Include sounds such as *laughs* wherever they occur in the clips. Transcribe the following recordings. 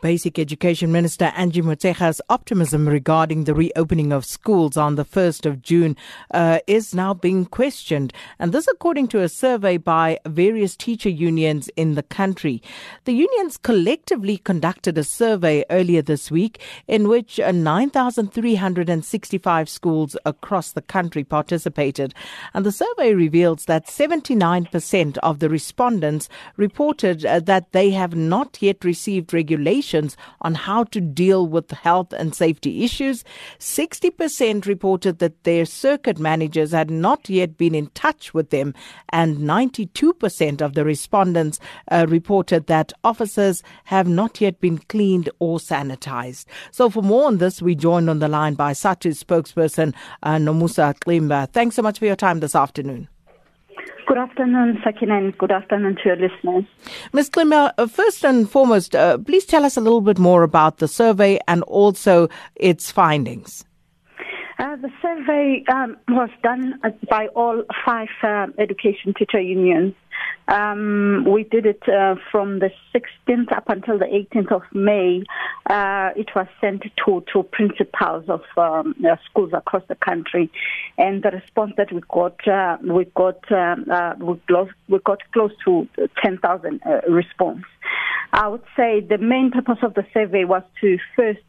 Basic Education Minister Angie Motshekga's optimism regarding the reopening of schools on the 1st of June uh, is now being questioned. And this according to a survey by various teacher unions in the country. The unions collectively conducted a survey earlier this week in which uh, 9,365 schools across the country participated. And the survey reveals that 79% of the respondents reported uh, that they have not yet received regulation on how to deal with health and safety issues. 60% reported that their circuit managers had not yet been in touch with them, and 92% of the respondents uh, reported that officers have not yet been cleaned or sanitized. So, for more on this, we joined on the line by SADTU's spokesperson, uh, Nomusa Cembi. Thanks so much for your time this afternoon. Good afternoon, Sakina, and good afternoon to your listeners. Ms. Cembi, uh, first and foremost, uh, please tell us a little bit more about the survey and also its findings. Uh, the survey um, was done by all five uh, education teacher unions um, we did it uh, from the 16th up until the 18th of May. Uh, it was sent to, to principals of um, uh, schools across the country, and the response that we got, uh, we got, um, uh, we, close, we got close to 10,000 uh, response. I would say the main purpose of the survey was to first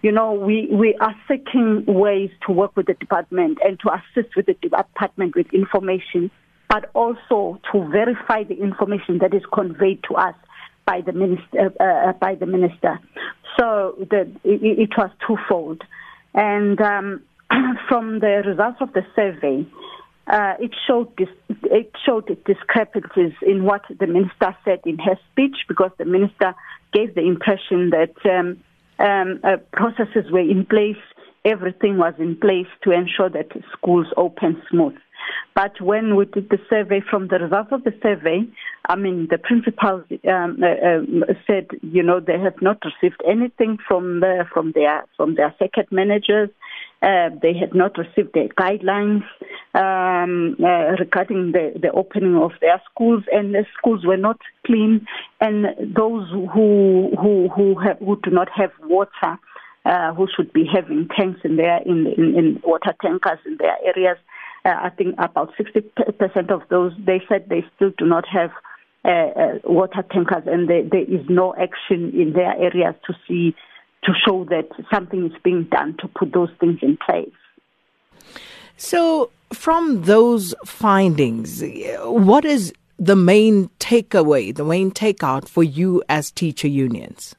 you know, we, we are seeking ways to work with the department and to assist with the department with information but also to verify the information that is conveyed to us by the minister. Uh, uh, by the minister. So the, it, it was twofold, and um, *clears throat* from the results of the survey. Uh, it showed dis- it showed discrepancies in what the minister said in her speech because the minister gave the impression that um, um, uh, processes were in place, everything was in place to ensure that schools open smooth. But when we did the survey, from the results of the survey, I mean, the principals um, uh, uh, said, you know, they have not received anything from the from their from their circuit managers. Uh, they had not received their guidelines um, uh, regarding the, the opening of their schools, and the schools were not clean. And those who who who, have, who do not have water, uh, who should be having tanks in their in, in, in water tankers in their areas, uh, I think about 60% of those, they said they still do not have uh, uh, water tankers and they, there is no action in their areas to see, to show that something is being done to put those things in place. So, from those findings, what is the main takeaway, the main takeout for you as teacher unions?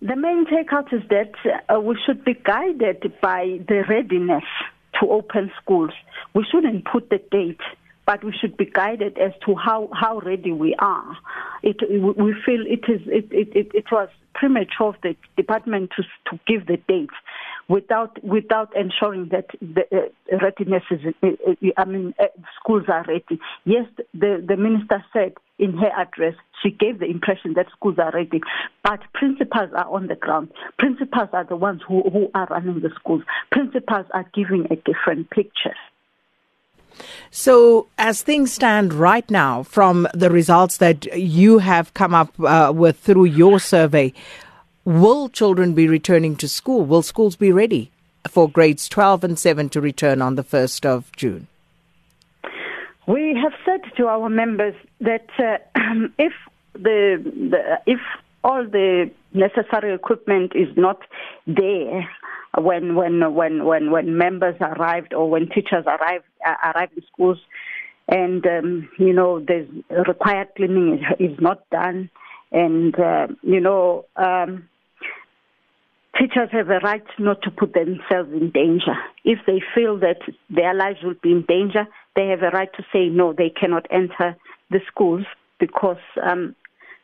The main takeout is that uh, we should be guided by the readiness to open schools. We shouldn't put the date, but we should be guided as to how, how ready we are. It, we feel it is it, it, it was premature of the department to, to give the date without without ensuring that the uh, readiness is. Uh, uh, I mean, uh, schools are ready. Yes, the the minister said in her address she gave the impression that schools are ready, but principals are on the ground. Principals are the ones who who are running the schools. Principals are giving a different picture. So, as things stand right now, from the results that you have come up uh, with through your survey, Will children be returning to school? Will schools be ready for grades 12 and 7 to return on the 1st of June? We have said to our members that uh, *clears throat* if the, the if all the necessary equipment is not there when when when when when members arrived or when teachers arrive uh, arrive in schools and um, you know there's required cleaning is, is not done and uh, you know um, teachers have a right not to put themselves in danger. If they feel that their lives will be in danger, they have a right to say no, they cannot enter the schools because um,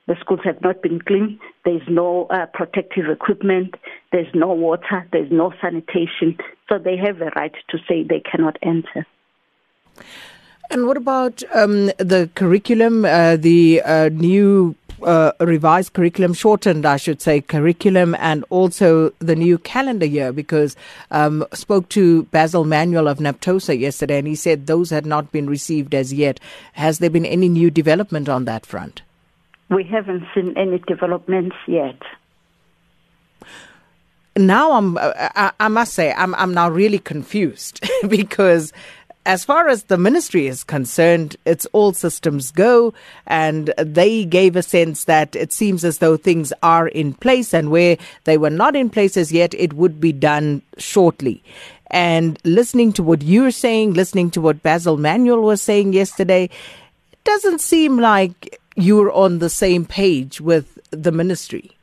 the schools have not been cleaned. There's no uh, protective equipment. There's no water. There's no sanitation. So they have a right to say they cannot enter. And what about um, the curriculum, uh, the uh, new uh, revised curriculum, shortened, I should say, curriculum, and also the new calendar year? Because um, spoke to Basil Manuel of NAPTOSA yesterday, and he said those had not been received as yet. Has there been any new development on that front? we haven't seen any developments yet. Now I'm, I, I must say, I'm, I'm now really confused *laughs* because as far as the ministry is concerned, it's all systems go. And they gave a sense that it seems as though things are in place and where they were not in place as yet, it would be done shortly. And listening to what you're saying, listening to what Basil Manuel was saying yesterday, it doesn't seem like you're on the same page with the ministry.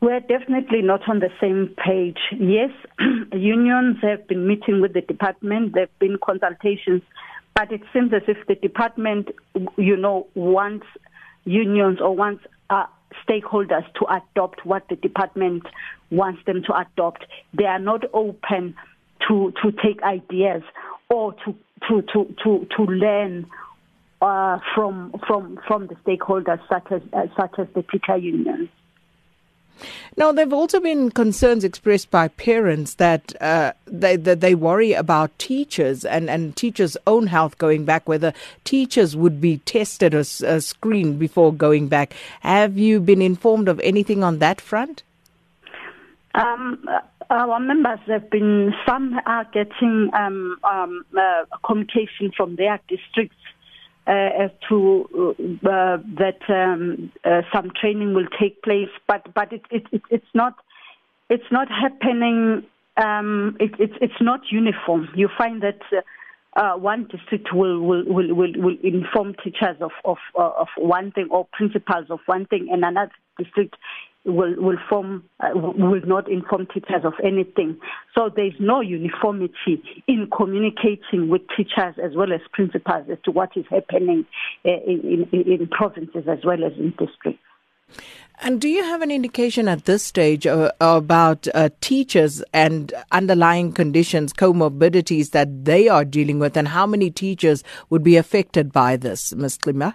We're definitely not on the same page. Yes, *clears throat* unions have been meeting with the department, there have been consultations, but it seems as if the department, you know, wants unions or wants uh, stakeholders to adopt what the department wants them to adopt. They are not open to, to take ideas or to, to, to, to, to learn uh, from, from, from the stakeholders such as, uh, such as the teacher unions. Now, there have also been concerns expressed by parents that, uh, they, that they worry about teachers and, and teachers' own health going back, whether teachers would be tested or uh, screened before going back. Have you been informed of anything on that front? Um, our members have been, some are getting um, um, uh, communication from their districts uh, as to uh, that um, uh, some training will take place, but but it, it, it, it's not it's not happening. Um, it, it, it's not uniform. You find that. Uh, one district will, will, will, will, will inform teachers of, of, of one thing or principals of one thing, and another district will will form uh, will not inform teachers of anything. So there is no uniformity in communicating with teachers as well as principals as to what is happening uh, in, in, in provinces as well as in districts. And do you have an indication at this stage uh, about uh, teachers and underlying conditions, comorbidities that they are dealing with, and how many teachers would be affected by this, Ms. Cembi?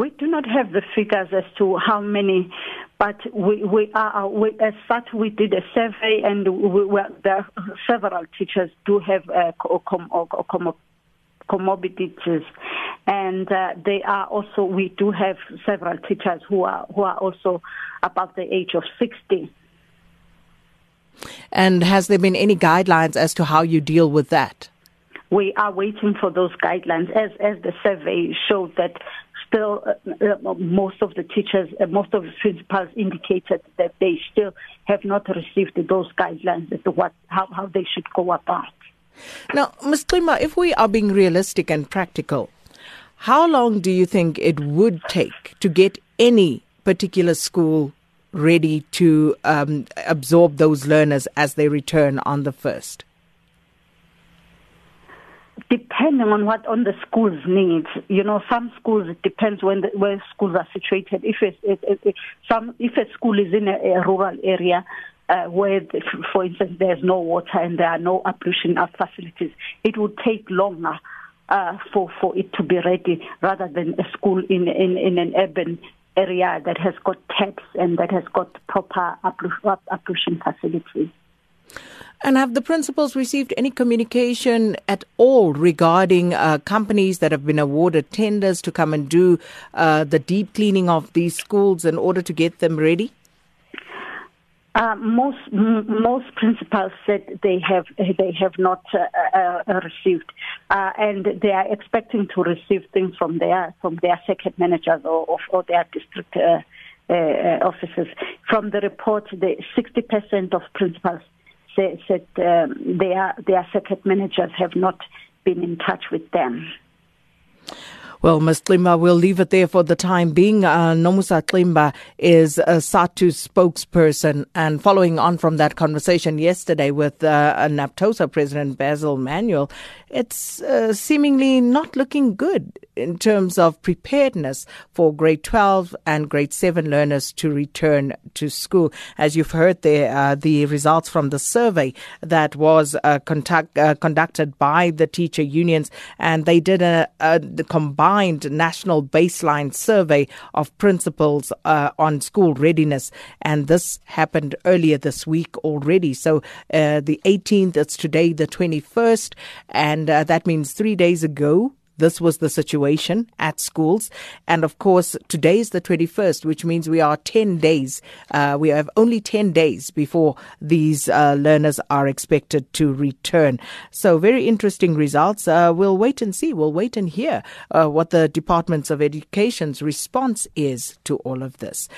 We do not have the figures as to how many but we, we are, we, as such, we did a survey, and we, we, there several teachers do have uh, com, com, comorbidities, and uh, they are also. We do have several teachers who are who are also above the age of sixty. And has there been any guidelines as to how you deal with that? We are waiting for those guidelines, as as the survey showed that still uh, uh, most of the teachers, uh, most of the principals indicated that they still have not received those guidelines as to what how, how they should go about. Now, Ms. Cembi, if we are being realistic and practical, how long do you think it would take to get any particular school ready to um, absorb those learners as they return on the first? Depending on what on the school's needs. You know, some schools it depends when the, where schools are situated. If it's, it, it, some if a school is in a, a rural area. Uh, where, the, for instance, there's no water and there are no ablution facilities, it would take longer uh, for for it to be ready, rather than a school in in, in an urban area that has got taps and that has got proper ablution facilities. And have the principals received any communication at all regarding uh, companies that have been awarded tenders to come and do uh, the deep cleaning of these schools in order to get them ready? Uh, most m- most principals said they have they have not uh, uh, uh received, and they are expecting to receive things from their from their circuit managers or, or their district officers. From the report, the 60% of principals said um, their their circuit managers have not been in touch with them. Well, Ms. Cembi, we'll leave it there for the time being. Uh, Nomusa Cembi is a SADTU spokesperson. And following on from that conversation yesterday with uh, NAPTOSA President Basil Manuel, it's uh, seemingly not looking good in terms of preparedness for grade 12 and grade 7 learners to return to school. As you've heard there, uh, the results from the survey that was uh, uh, conducted by the teacher unions, and they did a, a combined national baseline survey of principals uh, on school readiness, and this happened earlier this week already. So uh, the 18th, it's today, the 21st, and uh, that means three days ago this was the situation at schools. And of course, today is the 21st, which means we are 10 days. Uh, we have only 10 days before these uh, learners are expected to return. So, very interesting results. Uh, we'll wait and see. We'll wait and hear uh, what the Departments of Education's response is to all of this.